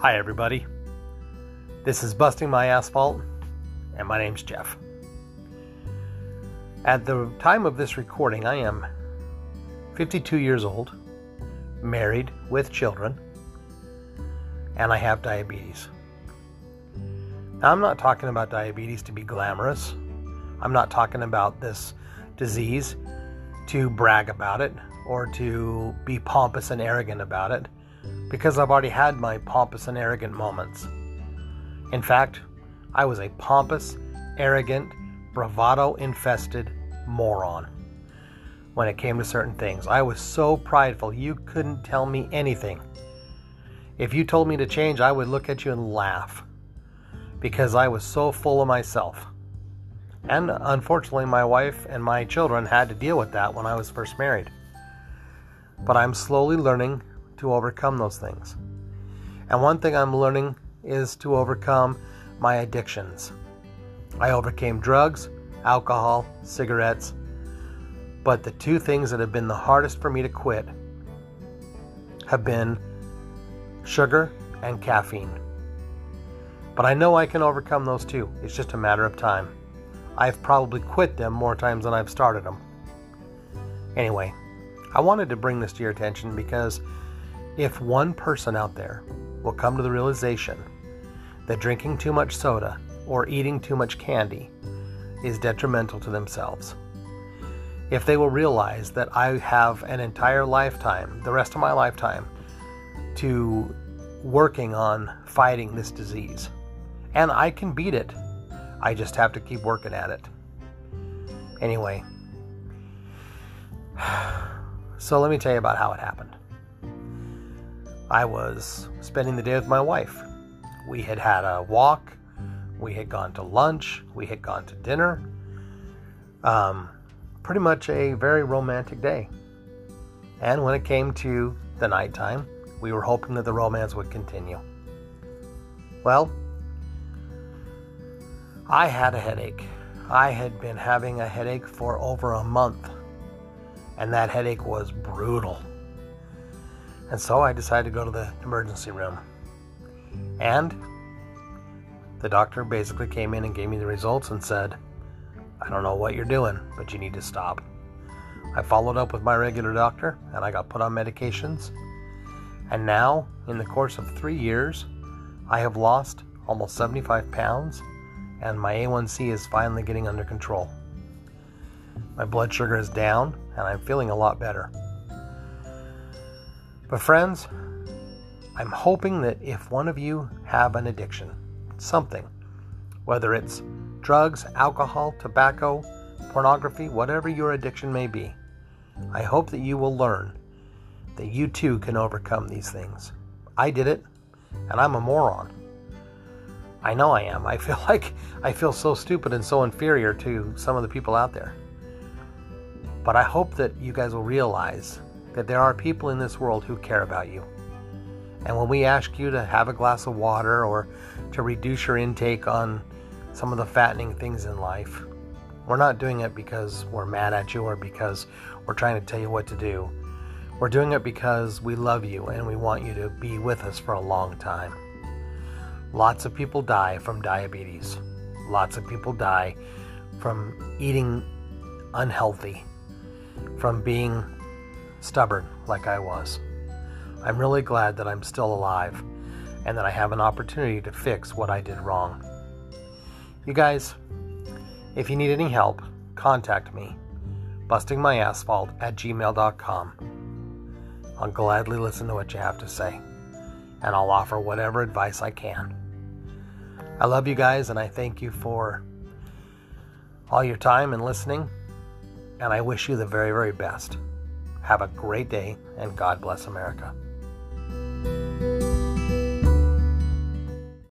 Hi, everybody. This is Busting My Asphalt, and my name's Jeff. At the time of this recording, I am 52 years old, married with children, and I have diabetes. Now, I'm not talking about diabetes to be glamorous. I'm not talking about this disease to brag about it or to be pompous and arrogant about it because I've already had my pompous and arrogant moments. In fact, I was a pompous, arrogant, bravado infested moron when it came to certain things. I was so prideful, you couldn't tell me anything. If you told me to change, I would look at you and laugh because I was so full of myself. And unfortunately, my wife and my children had to deal with that when I was first married. But I'm slowly learning to overcome those things. And one thing I'm learning is to overcome my addictions. I overcame drugs, alcohol, cigarettes, but the two things that have been the hardest for me to quit have been sugar and caffeine. But I know I can overcome those two. It's just a matter of time. I've probably quit them more times than I've started them. Anyway, I wanted to bring this to your attention because if one person out there will come to the realization that drinking too much soda or eating too much candy is detrimental to themselves, if they will realize that I have an entire lifetime, the rest of my lifetime, to working on fighting this disease, and I can beat it, I just have to keep working at it. Anyway, so let me tell you about how it happened. I was spending the day with my wife. We had had a walk, we had gone to lunch, we had gone to dinner. Um, pretty much a very romantic day. And when it came to the nighttime, we were hoping that the romance would continue. Well, I had a headache. I had been having a headache for over a month, and that headache was brutal. And so I decided to go to the emergency room. And the doctor basically came in and gave me the results and said, I don't know what you're doing, but you need to stop. I followed up with my regular doctor and I got put on medications. And now, in the course of three years, I have lost almost 75 pounds and my A1C is finally getting under control. My blood sugar is down and I'm feeling a lot better. But, friends, I'm hoping that if one of you have an addiction, something, whether it's drugs, alcohol, tobacco, pornography, whatever your addiction may be, I hope that you will learn that you too can overcome these things. I did it, and I'm a moron. I know I am. I feel like I feel so stupid and so inferior to some of the people out there. But I hope that you guys will realize that there are people in this world who care about you. And when we ask you to have a glass of water or to reduce your intake on some of the fattening things in life, we're not doing it because we're mad at you or because we're trying to tell you what to do. We're doing it because we love you and we want you to be with us for a long time. Lots of people die from diabetes. Lots of people die from eating unhealthy, from being stubborn like I was. I'm really glad that I'm still alive and that I have an opportunity to fix what I did wrong. You guys, if you need any help, contact me. Bustingmyasphalt at gmail.com. I'll gladly listen to what you have to say, and I'll offer whatever advice I can. I love you guys, and I thank you for all your time and listening, and I wish you the very, very best. Have a great day, and God bless America.